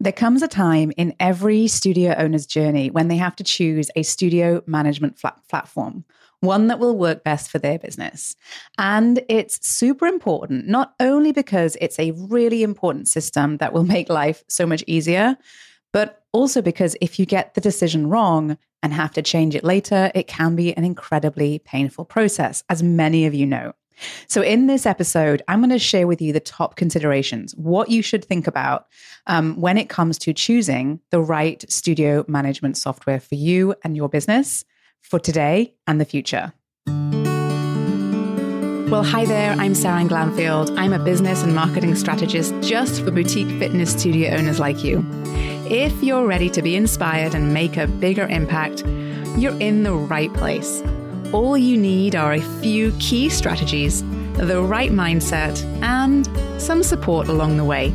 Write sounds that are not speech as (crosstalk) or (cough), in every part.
There comes a time in every studio owner's journey when they have to choose a studio management flat platform, one that will work best for their business. And it's super important, not only because it's a really important system that will make life so much easier, but also because if you get the decision wrong and have to change it later, it can be an incredibly painful process, as many of you know. So, in this episode, I'm going to share with you the top considerations, what you should think about um, when it comes to choosing the right studio management software for you and your business for today and the future. Well, hi there. I'm Sarah Glanfield. I'm a business and marketing strategist just for boutique fitness studio owners like you. If you're ready to be inspired and make a bigger impact, you're in the right place. All you need are a few key strategies, the right mindset, and some support along the way.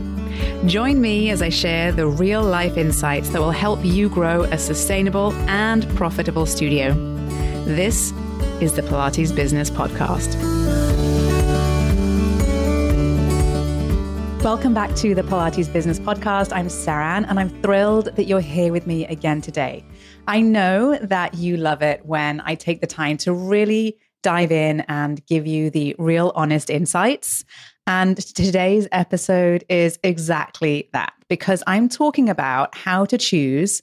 Join me as I share the real life insights that will help you grow a sustainable and profitable studio. This is the Pilates Business Podcast. Welcome back to the Pilates Business Podcast. I'm Sarah, and I'm thrilled that you're here with me again today. I know that you love it when I take the time to really dive in and give you the real honest insights. And today's episode is exactly that because I'm talking about how to choose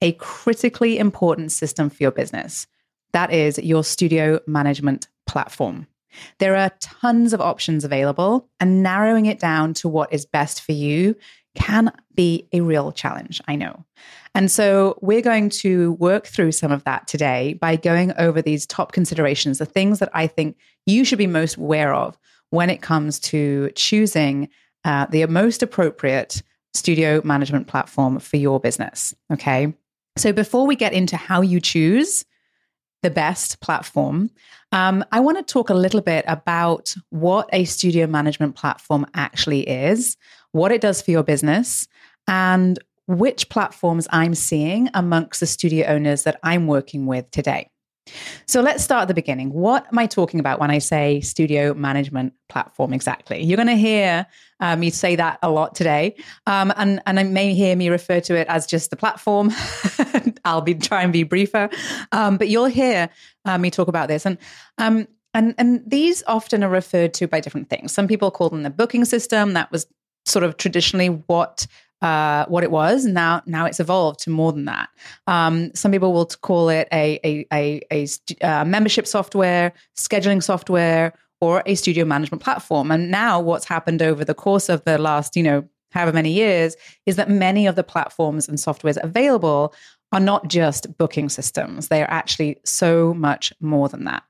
a critically important system for your business. That is your studio management platform. There are tons of options available, and narrowing it down to what is best for you can be a real challenge, I know. And so we're going to work through some of that today by going over these top considerations, the things that I think you should be most aware of when it comes to choosing uh, the most appropriate studio management platform for your business. Okay. So before we get into how you choose, the best platform, um, I want to talk a little bit about what a studio management platform actually is, what it does for your business, and which platforms I'm seeing amongst the studio owners that I'm working with today. So let's start at the beginning. What am I talking about when I say studio management platform exactly? You're going to hear um, me say that a lot today, um, and and I may hear me refer to it as just the platform. (laughs) I'll be try and be briefer, um, but you'll hear uh, me talk about this and. Um, and, and these often are referred to by different things. Some people call them the booking system. That was sort of traditionally what uh, what it was. Now, now it's evolved to more than that. Um, some people will call it a, a, a, a uh, membership software, scheduling software, or a studio management platform. And now, what's happened over the course of the last, you know, however many years, is that many of the platforms and softwares available are not just booking systems. They are actually so much more than that.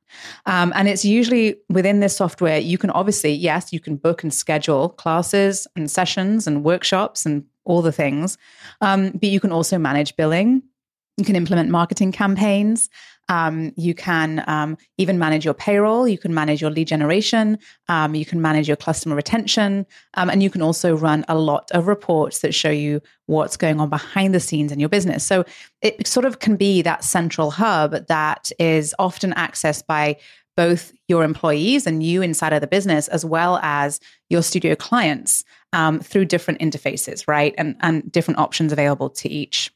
Um, and it's usually within this software, you can obviously, yes, you can book and schedule classes and sessions and workshops and all the things. Um, but you can also manage billing. You can implement marketing campaigns. Um, you can um, even manage your payroll. You can manage your lead generation. Um, you can manage your customer retention. Um, and you can also run a lot of reports that show you what's going on behind the scenes in your business. So it sort of can be that central hub that is often accessed by both your employees and you inside of the business, as well as your studio clients um, through different interfaces, right? And, and different options available to each.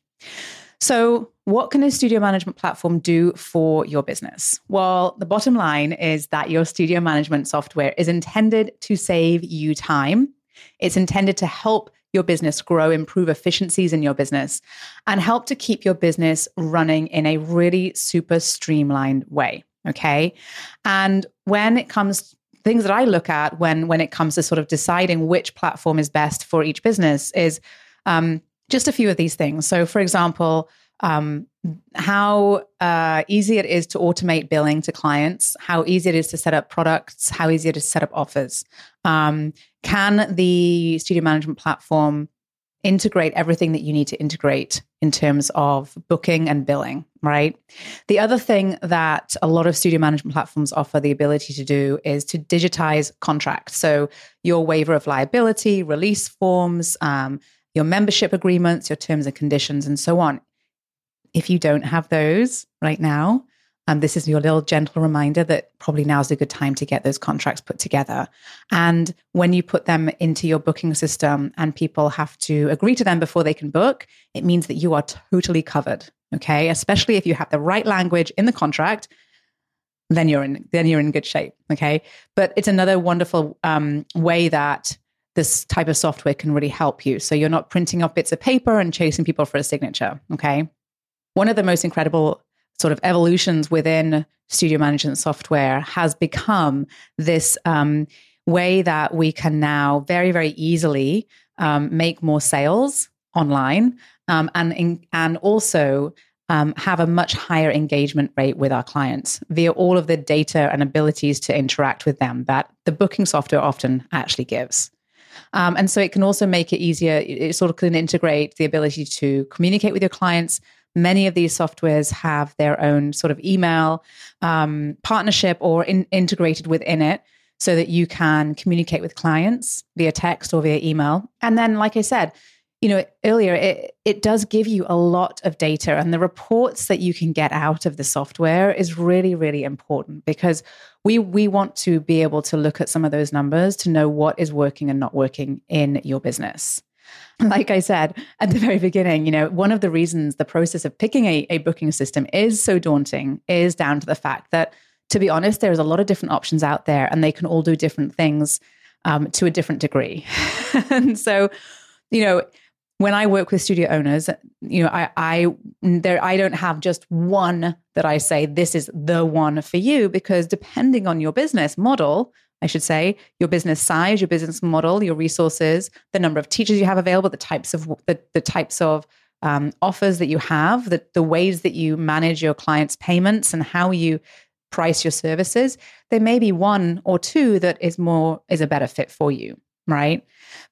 So, what can a studio management platform do for your business? Well, the bottom line is that your studio management software is intended to save you time. It's intended to help your business grow, improve efficiencies in your business, and help to keep your business running in a really super streamlined way. Okay. And when it comes things that I look at when when it comes to sort of deciding which platform is best for each business is um, just a few of these things. So, for example, um, how uh, easy it is to automate billing to clients, how easy it is to set up products, how easy it is to set up offers. Um, can the studio management platform integrate everything that you need to integrate in terms of booking and billing, right? The other thing that a lot of studio management platforms offer the ability to do is to digitize contracts. So, your waiver of liability, release forms, um, your membership agreements, your terms and conditions, and so on. If you don't have those right now, And this is your little gentle reminder that probably now is a good time to get those contracts put together. And when you put them into your booking system and people have to agree to them before they can book, it means that you are totally covered. Okay. Especially if you have the right language in the contract then you're in then you're in good shape okay but it's another wonderful um, way that this type of software can really help you so you're not printing off bits of paper and chasing people for a signature okay one of the most incredible sort of evolutions within studio management software has become this um, way that we can now very very easily um, make more sales online um, and and also um, have a much higher engagement rate with our clients via all of the data and abilities to interact with them that the booking software often actually gives. Um, and so it can also make it easier. It sort of can integrate the ability to communicate with your clients. Many of these softwares have their own sort of email um, partnership or in, integrated within it so that you can communicate with clients via text or via email. And then, like I said, you know earlier it, it does give you a lot of data and the reports that you can get out of the software is really really important because we we want to be able to look at some of those numbers to know what is working and not working in your business (laughs) like I said at the very beginning, you know, one of the reasons the process of picking a, a booking system is so daunting is down to the fact that, to be honest, there's a lot of different options out there and they can all do different things um, to a different degree. (laughs) and so, you know, when I work with studio owners, you know, I I there I don't have just one that I say this is the one for you because depending on your business model, I should say, your business size, your business model, your resources, the number of teachers you have available, the types of the, the types of um, offers that you have, the, the ways that you manage your clients' payments and how you price your services, there may be one or two that is more is a better fit for you right?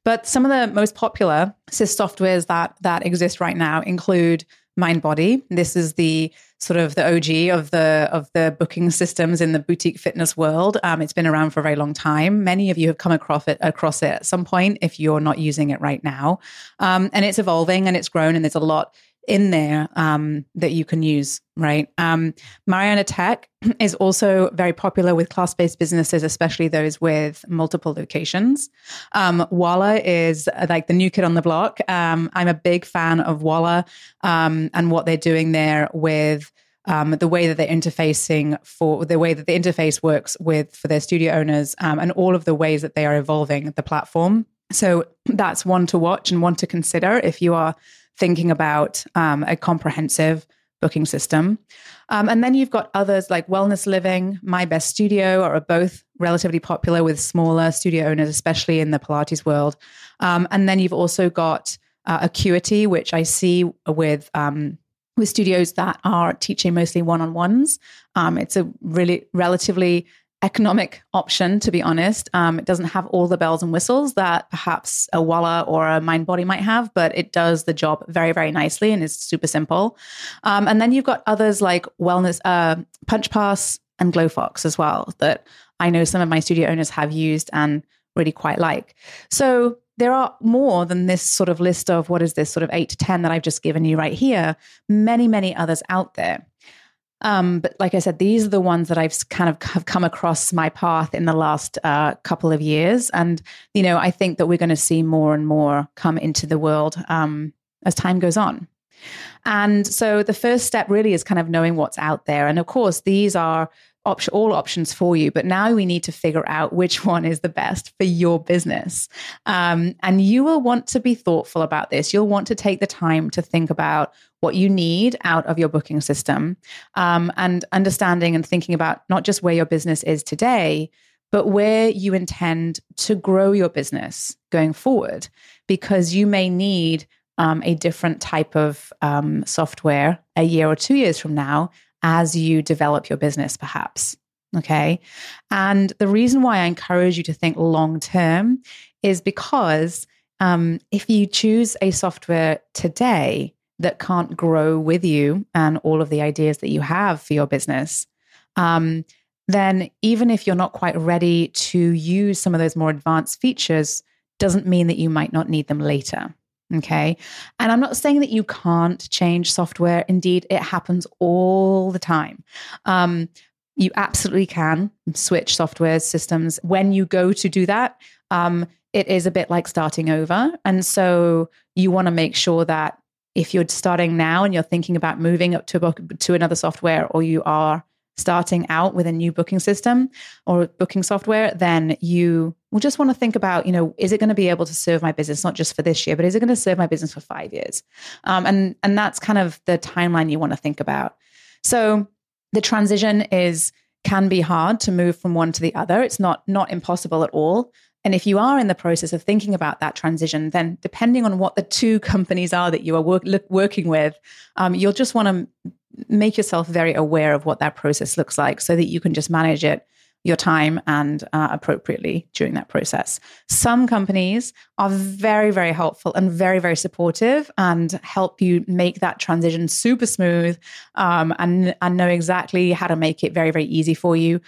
But some of the most popular SIS softwares that that exist right now include MindBody. This is the sort of the OG of the of the booking systems in the boutique fitness world. Um, it's been around for a very long time. Many of you have come across it across it at some point if you're not using it right now. Um, and it's evolving and it's grown and there's a lot in there um, that you can use, right? Um, Mariana Tek (clears throat) is also very popular with class based businesses, especially those with multiple locations. Um, Walla is uh, like the new kid on the block. Um, I'm a big fan of Walla um, and what they're doing there with. Um, the way that they're interfacing for the way that the interface works with for their studio owners um, and all of the ways that they are evolving the platform. So (clears throat) that's one to watch and one to consider if you are thinking about um, a comprehensive booking system. Um, and then you've got others like Wellness Living, My Best Studio are both relatively popular with smaller studio owners, especially in the Pilates world. Um, and then you've also got uh, Acuity, which I see with um, with studios that are teaching mostly one on ones. Um, it's a really relatively economic option, to be honest. Um, it doesn't have all the bells and whistles that perhaps a Walla or a MindBody might have, but it does the job very, very nicely and is super simple. Um, and then you've got others like Wellness, uh, Punch Pass, and Glofox as well that I know some of my studio owners have used and really quite like. So there are more than this sort of list of what is this sort of eight to 10 that I've just given you right here. Many, many others out there. Um, but like I said, these are the ones that I've kind of have come across my path in the last uh, couple of years, and you know, I think that we're going to see more and more come into the world um, as time goes on. And so, the first step really is kind of knowing what's out there, and of course, these are all options for you. But now we need to figure out which (laughs) one is the best for your business. Um, and you will want to be thoughtful about this. You'll want to take the time to think about what you need out of your booking system um, and understanding and thinking about not just where your business is today, but where you intend to grow your business going forward, because you may need um, a different type of um, software a year or two years from now as you develop your business, perhaps. Okay. And the reason why I encourage you to think long term is because um, if you choose a software today that can't grow with you and all of the ideas that you have for your business, um, then even if you're not quite ready to use some of those more advanced features, doesn't mean that you might not need them later. Okay. And I'm not saying that you can't change software. Indeed, it happens all the time. Um, you absolutely can switch software systems. When you go to do that, um, it is a bit like starting over. And so you want to make sure that if you're starting now and you're thinking about moving up to, to another software or you are starting out with a new booking system or booking software, then you will just want to think about, you know, is it going to be able to serve my business not just for this year, but is it going to serve my business for five years? Um, and and that's kind of the timeline you want to think about. So the transition is can be hard to move from one to the other. It's not not impossible at all. And if you are in the process of thinking about that transition, then depending on what the two (laughs) companies are that you are work, working with, um, you'll just want to make yourself very aware of what that process looks like so that you can just manage it your time and uh, appropriately during that process. Some companies are very, very helpful and very, very supportive and help you make that transition super smooth um, and, and know exactly how to make it very, very easy for you.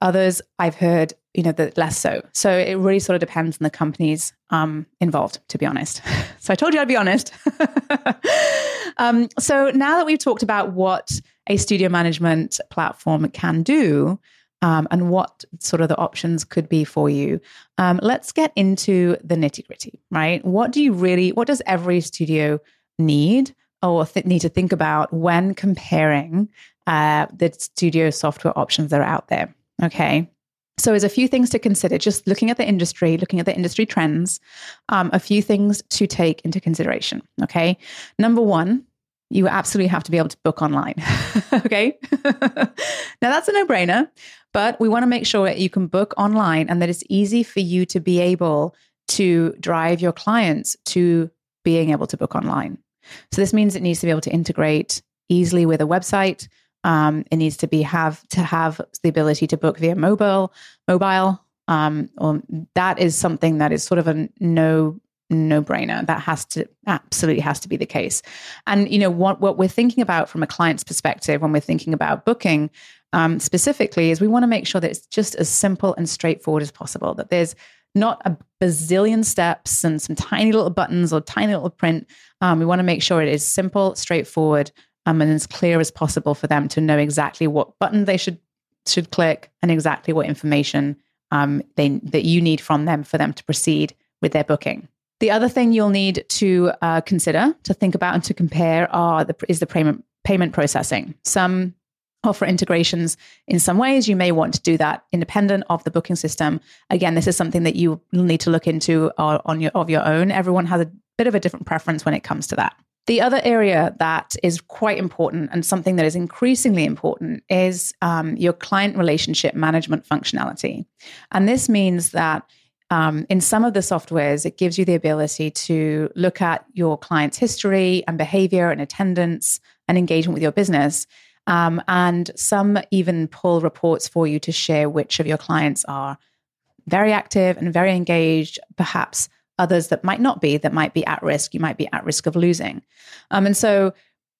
Others I've heard, you know, that less so. So it really sort of depends on the companies um, involved, to be honest. (laughs) so I told you I'd be honest. (laughs) um, so now that we've talked about what a studio management platform can do, um, and what sort of the options could be for you. Um, let's get into the nitty gritty, right? What do you really, what does every studio need or th- need to think about when comparing uh, the studio software options that are out there? Okay. So, there's a few things to consider. Just looking at the industry, looking at the industry trends, um, a few things to take into consideration. Okay. Number one, you absolutely have to be able to book online. (laughs) okay. (laughs) now, that's a no brainer, but we want to make sure that you can book online and that it's easy for you to be able to drive your clients to being able to book online. So, this means it needs to be able to integrate easily with a website. Um, it needs to be have to have the ability to book via mobile, mobile. Um, or that is something that is sort of a no no brainer. That has to absolutely has to be the case. And you know what what we're thinking about from a client's perspective when we're thinking about booking um, specifically is we want to make sure that it's just as simple and straightforward as possible. That there's not a bazillion steps and some tiny little buttons or tiny little print. Um, we want to make sure it is simple, straightforward, um, and as clear as possible for them to know exactly what button they should should click and exactly what information um, they that you need from them for them to proceed with their booking. The other thing you'll need to uh, consider, to think about, and to compare are the, is the payment payment processing. Some offer integrations in some ways. You may want to do that independent of the booking system. Again, this is something that you will need to look into uh, on your of your own. Everyone has a bit of a different preference when it comes to that. The other area that is quite important and something that is increasingly important is um, your client relationship management functionality. And this means that um, in some of the softwares, it gives you the ability to look at your client's history and behavior and attendance and engagement with your business. Um, and some even pull reports for you to share which of your clients are very active and very engaged, perhaps others that might not be, that might be at risk. You might be at risk of losing. Um, and so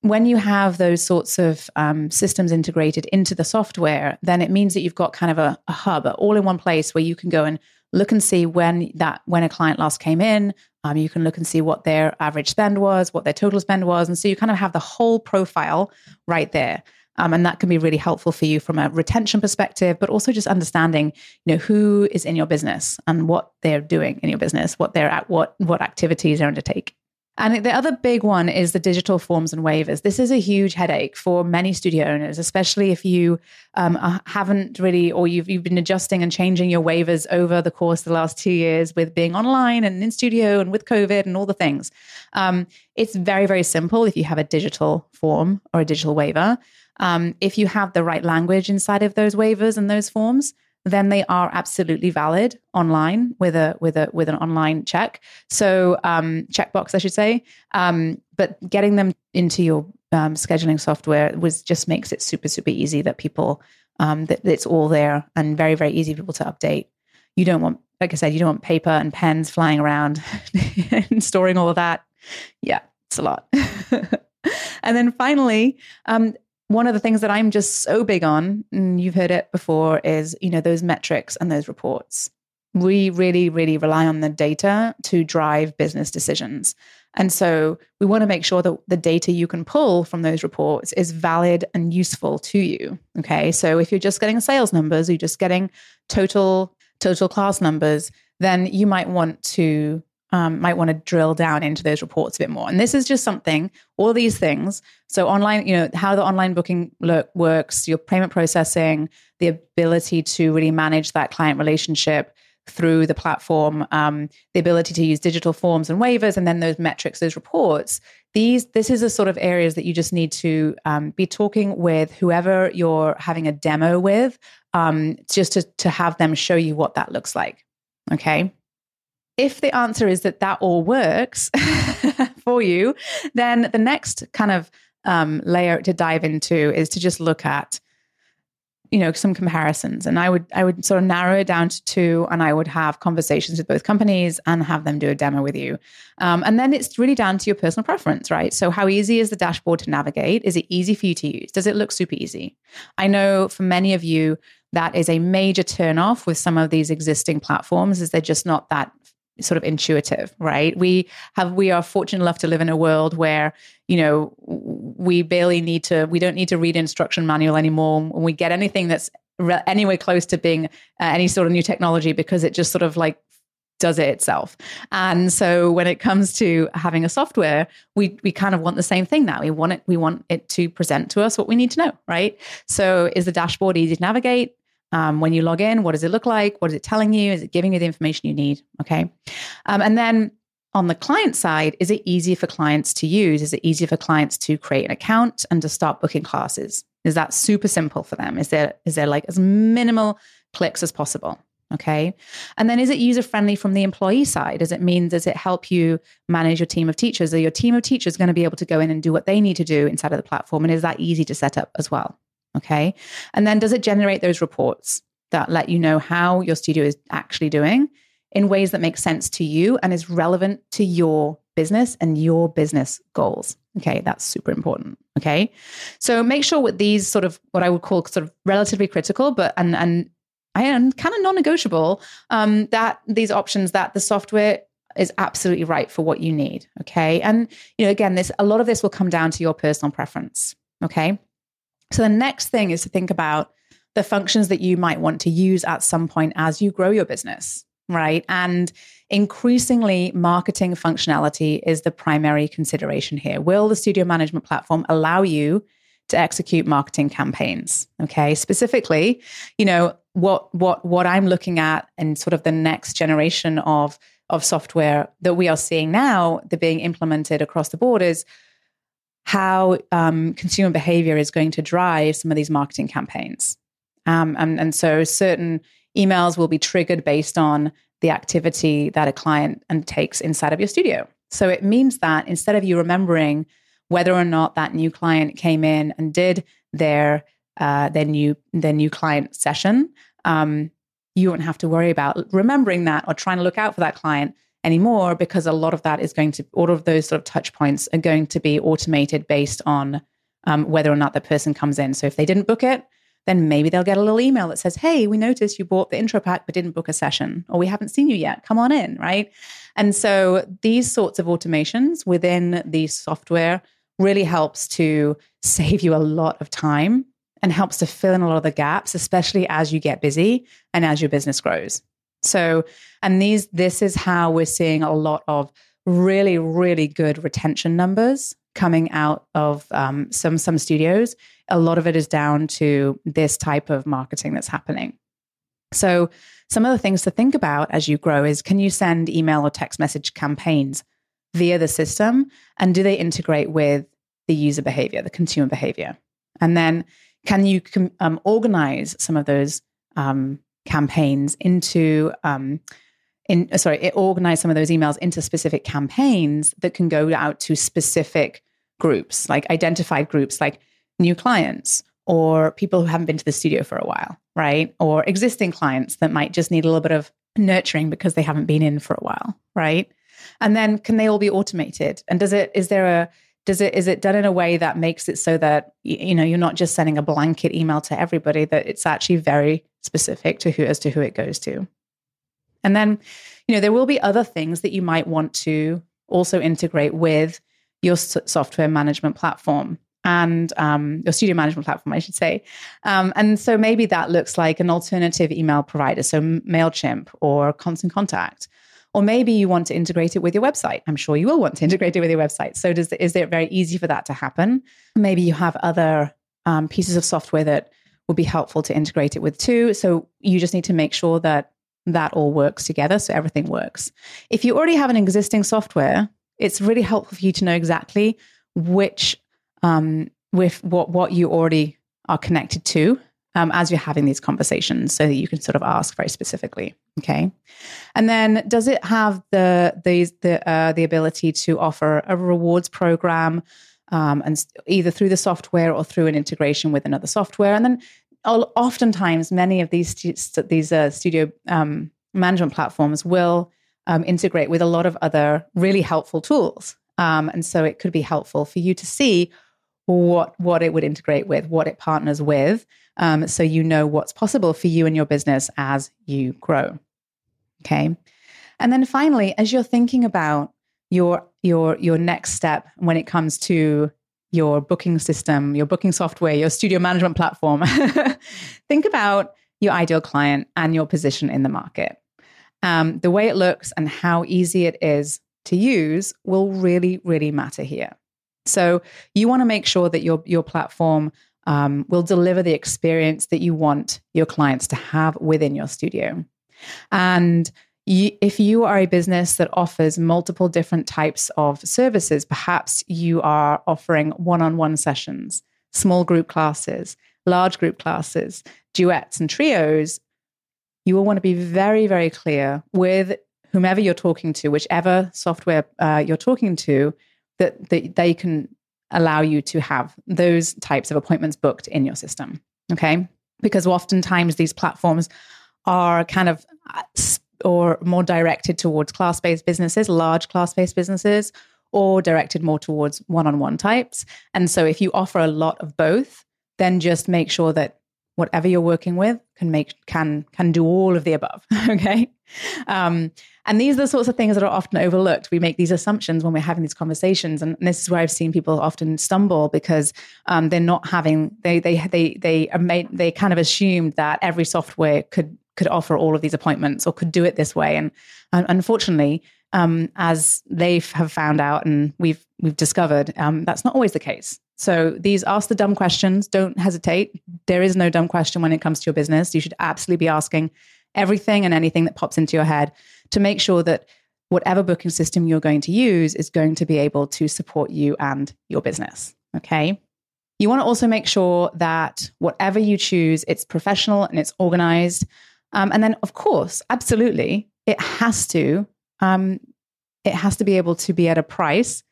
when you have those sorts of um, systems integrated into the software, then it means that you've got kind of a, a hub all in one place where you can go and look and see when that when a client last came in. Um, you can look and see what their average spend was, what their total spend was, and so you kind of have the whole profile right there. Um, and that can be really helpful for you from a retention perspective, but also just understanding, you know, who is in your business and what they're doing in your business, what they're at, what what activities they undertake. And the other big one is the digital forms and waivers. This is a huge headache for many studio owners, especially if you um, haven't really, or you've, you've been adjusting and changing your waivers over the course of the last two years with being online and in studio and with COVID and all the things. Um, it's very, very simple if you have a digital form or a digital waiver. Um, if you have the right language inside of those waivers and those forms, then they are absolutely valid online with a with a with an online check. So um, checkbox, I should say. Um, but getting them into your um, scheduling software was just makes it super super easy that people um, that it's all there and very very easy for people to update. You don't want, like I said, you don't want paper and pens flying around (laughs) and storing all of that. Yeah, it's a lot. (laughs) and then finally, um, one of the things that I'm just so big on, and you've heard it before, is you know those metrics and those reports. We really, really rely on the data to drive business decisions. And so we want to make sure that the data you can pull from those reports is valid and useful to you. Okay. So if you're just getting sales numbers, you're just getting total total class numbers, then you might want to um, might want to drill down into those reports a bit more. And this is just something, all these things. So online, you know, how the online booking look, works, your payment processing, the ability to really manage that client relationship, through the platform, um, the ability to use digital forms and waivers, and then those metrics, those reports. These, this is the sort of areas that you just need to um, be talking with whoever you're having a demo with, um, just to, to have them show you what that looks like. Okay. If the answer is that that all works (laughs) for you, then the next kind of um, layer to dive into is to just look at you know some comparisons. And i would i would sort of narrow it down to two and i would have conversations with both companies and have them do a demo with you. Um, and then it's really down to your personal preference right? So how easy is the dashboard to navigate? Is it easy for you to use? Does it look super easy? I know for many of you that is a major turnoff with some of these existing platforms is they're just not that sort of intuitive, right? We have we are fortunate enough to live in a world where you know we barely need to we don't need to read instruction manual anymore when we get anything that's re- anywhere close to being uh, any sort of new technology because it just sort of like does it itself. And so when it comes to having a software, we we kind of want the same thing now. We want it we want it to present to us what we need to know, right? So is the dashboard easy to navigate? Um, when you log in, what does it look like? What is it telling you? Is it giving you the information you need? Okay. Um, and then on the client side, is it easy for clients to use? Is it easy for clients to create an account and to start booking classes? Is that super simple for them? Is there is there like as minimal clicks as possible? Okay. And then is it user friendly from the employee side? Does it mean, does it help you manage your team of teachers? Are your team of teachers going to be able to go in and do what they need to do inside of the platform? And is that easy to set up as well? Okay. And then does it generate those reports that let you know how your studio is actually doing in ways that make sense to you and is relevant to your business and your business goals? Okay. That's super important. Okay. So make sure with these sort of what I would call sort of relatively critical, but and and am kind of non-negotiable um, that these options that the software is absolutely right for what you need. Okay. And you know, again, this a lot of this will come down to your personal preference. Okay. So the next thing is to think about the functions that you might want to use at some point as you grow your business, right? And increasingly, marketing functionality is the primary consideration here. Will the studio management platform allow you to execute marketing campaigns? Okay, specifically, you know what what what I'm looking at and sort of the next generation of of software that we are seeing now that being implemented across the board is how um, consumer behavior is going to drive some of these marketing campaigns. Um, and, and so certain emails will be triggered based on the activity that a client undertakes inside of your studio. So it means that instead of you remembering whether or not that new client came in and did their uh, their new their new client session, um, you won't have to worry about remembering that or trying to look out for that client anymore because a lot of that is going to all of those sort of touch points are going to be automated based on um, whether or not the person comes in. So if they didn't book it then maybe they'll get a little email that says hey we noticed you bought the intro pack but didn't book a session or we haven't seen you yet. Come on in right? And so these sorts of automations within the software really helps to (laughs) save you a lot of time and helps to fill in a lot of the gaps especially as you get busy and as your business grows so, and these, this is how we're seeing a lot of really, really good retention numbers coming out of um, some some studios. A lot of it is down to this type of marketing that's happening. So, some of the things to think about as you grow is: can you send email or text message campaigns via the system, and do they integrate with the user behavior, the consumer behavior? And then, can you um, organize some of those um, campaigns into um, in sorry, it organize some of those emails into specific campaigns that can go out to specific groups, like identified groups, like new clients or people who haven't been to the studio for a while, right? Or existing clients that might just need a little bit of nurturing because they haven't been in for a while, right? And then can they all be automated? And does it is there a does it is it done in a way that makes it so that you know you're not just sending a blanket email to everybody that it's actually very specific to who as to who it goes to and then you know there will be other things that you might want to also integrate with your software management platform and um, your studio management platform, I should say. Um, and so maybe that looks like an alternative email provider, so MailChimp or Constant Contact. Or maybe you want to integrate it with your website. I'm sure you will want to integrate it with your website. So, does is it very easy for that to happen? Maybe you have other um, pieces of software that would be helpful to integrate it with too. So, you just need to make sure that that all works together, so everything works. If you already have an existing software, it's really helpful for you to know exactly which um, with what what you already are connected to um, as you're having these conversations, so that you can sort of ask very specifically. Okay, and then does it have the the the uh, the ability to offer a rewards program, um, and either through the software or through an integration with another software, and then oftentimes many of these these uh, studio um, management platforms will um, integrate with a lot of other really helpful tools. Um, and so it could be helpful for you to see what what it would integrate with, what it partners with, um, so you know what's possible for you and your business as you grow. Okay, and then finally, as you're thinking about your your your next step when it comes to your booking system, your booking software, your studio management platform, (laughs) think about your ideal client and your position in the market. Um, the way it looks and how easy it is to use will really, really matter here. So you want to make sure that your your platform um, will deliver the experience that you want your clients to have within your studio. And you, if you are a business that offers multiple different types of services, perhaps you are offering one-on-one sessions, small group classes, large group classes, duets and trios, you will want to be very, very clear with whomever you're talking to, whichever software uh, you're talking to, that, that they can allow you to have those types of appointments booked in your system. Okay. Because oftentimes these platforms are kind of uh, or more directed towards class based businesses, large class based businesses, or directed more towards one on one types. And so if you offer a lot of both, then just make sure that whatever you're working with can make can can do all of the above (laughs) okay um, and these are the sorts of things that are often overlooked we make these assumptions when we're having these conversations and this is where i've seen people often stumble because um, they're not having they they they they are made they kind of assumed that every software could could offer all of these appointments or could do it this way and, unfortunately um, as they have found out and we've we've discovered um, that's not always the case so these ask the dumb questions. Don't hesitate. There is no dumb question when it comes to your business. You should absolutely be asking everything and anything that pops into your head to make sure that whatever booking system you're going to use is going to be able to support you and your business. Okay. You want to also make sure that whatever you choose, it's professional and it's organized. Um, and then, of course, absolutely, it has to um, it has to be able to be at a price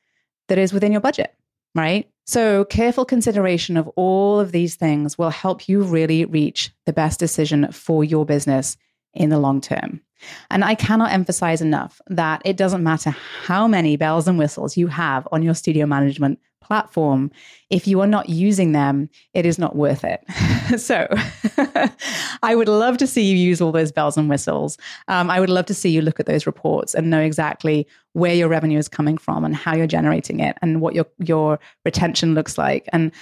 that is within your budget, right? So, careful consideration of all of these things will help you really reach the best decision for your business in the long term. And I cannot emphasize enough that it doesn't matter how many bells and whistles you have on your studio management platform. If you are not using them, it is not worth it. (laughs) so (laughs) I would love to see you use all those bells and whistles. Um, I would love to see you look at those reports and know exactly where your revenue is coming from and how you're generating it and what your, your retention looks like. And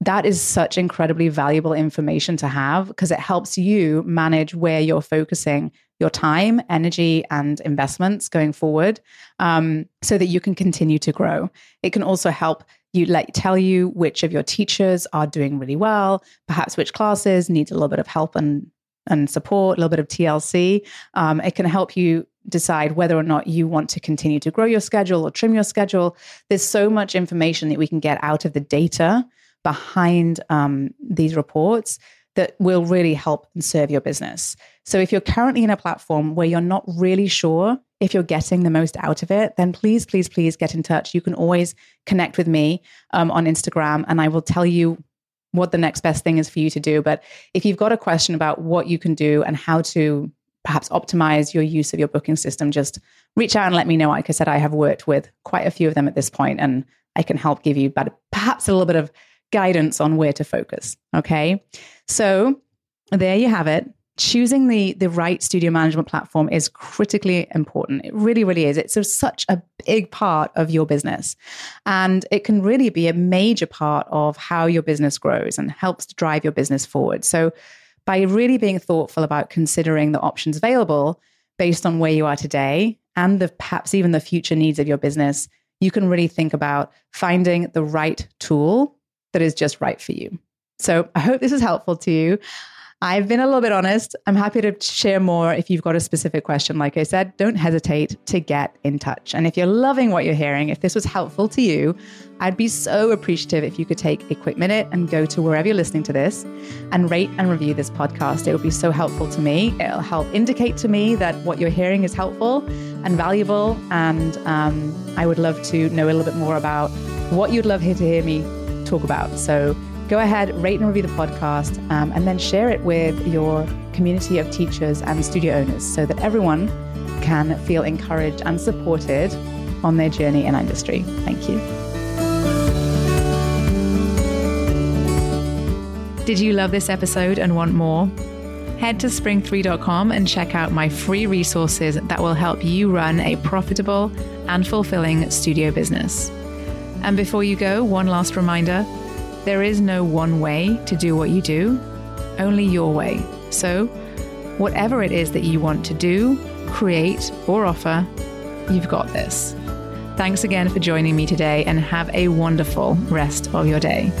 that is such incredibly valuable information to have because it helps you manage where you're focusing your time, energy, and investments going forward um, so that you can continue to grow. It can also help you let tell you which of your teachers are doing really well, perhaps which classes need a little bit of help and and support, a little bit of TLC. Um, it can help you decide whether or not you want to continue to grow your schedule or trim your schedule. There's so much information that we can get out of the data behind um, these reports that will really help and serve your business. So if you're currently in a platform where you're not really sure if you're getting the most out of it, then please, please, please get in touch. You can always connect with me um, on Instagram and I will tell you what the next best thing is for you to do. But if you've got a question about what you can do and how to perhaps optimize your use of your booking system, just reach out and let me know. Like I said, I have worked with quite a few of them at this point and I can help give you but perhaps a little bit of guidance on where to focus. Okay. So there you have it. Choosing the the right studio management platform is critically important. It really, really is. It's a, such a big part of your business, and it can really be a major part of how your business grows and helps to drive your business forward. So, by really being thoughtful about considering the options available based on where you are today and the perhaps even the future needs of your business, you can really think about finding the right tool that is just right for you. So, I hope this is helpful to you. I've been a little bit honest. I'm happy to share more if you've got a specific question. Like I said, don't hesitate to get in touch. And if you're loving what you're hearing, if this was helpful to you, I'd be so appreciative if you could take a quick minute and go to wherever you're listening to this and rate and review this podcast. It will be so helpful to me. It'll help indicate to me that what you're hearing is helpful and valuable. And um, I would love to know a little bit more about what you'd love here to hear me talk about. So go ahead, rate and review the podcast, um, and then share it with your community of teachers and studio owners so that everyone can feel encouraged and supported on their journey in industry. Thank you. Did you love this episode and want more? Head to spring3.com and check out my free resources that will help you run a profitable and fulfilling studio business. And before you go, one last reminder there is no one way to do what you do, only your way. So, whatever it is that you want to do, create, or offer, you've got this. Thanks again for joining me today and have a wonderful rest of your day.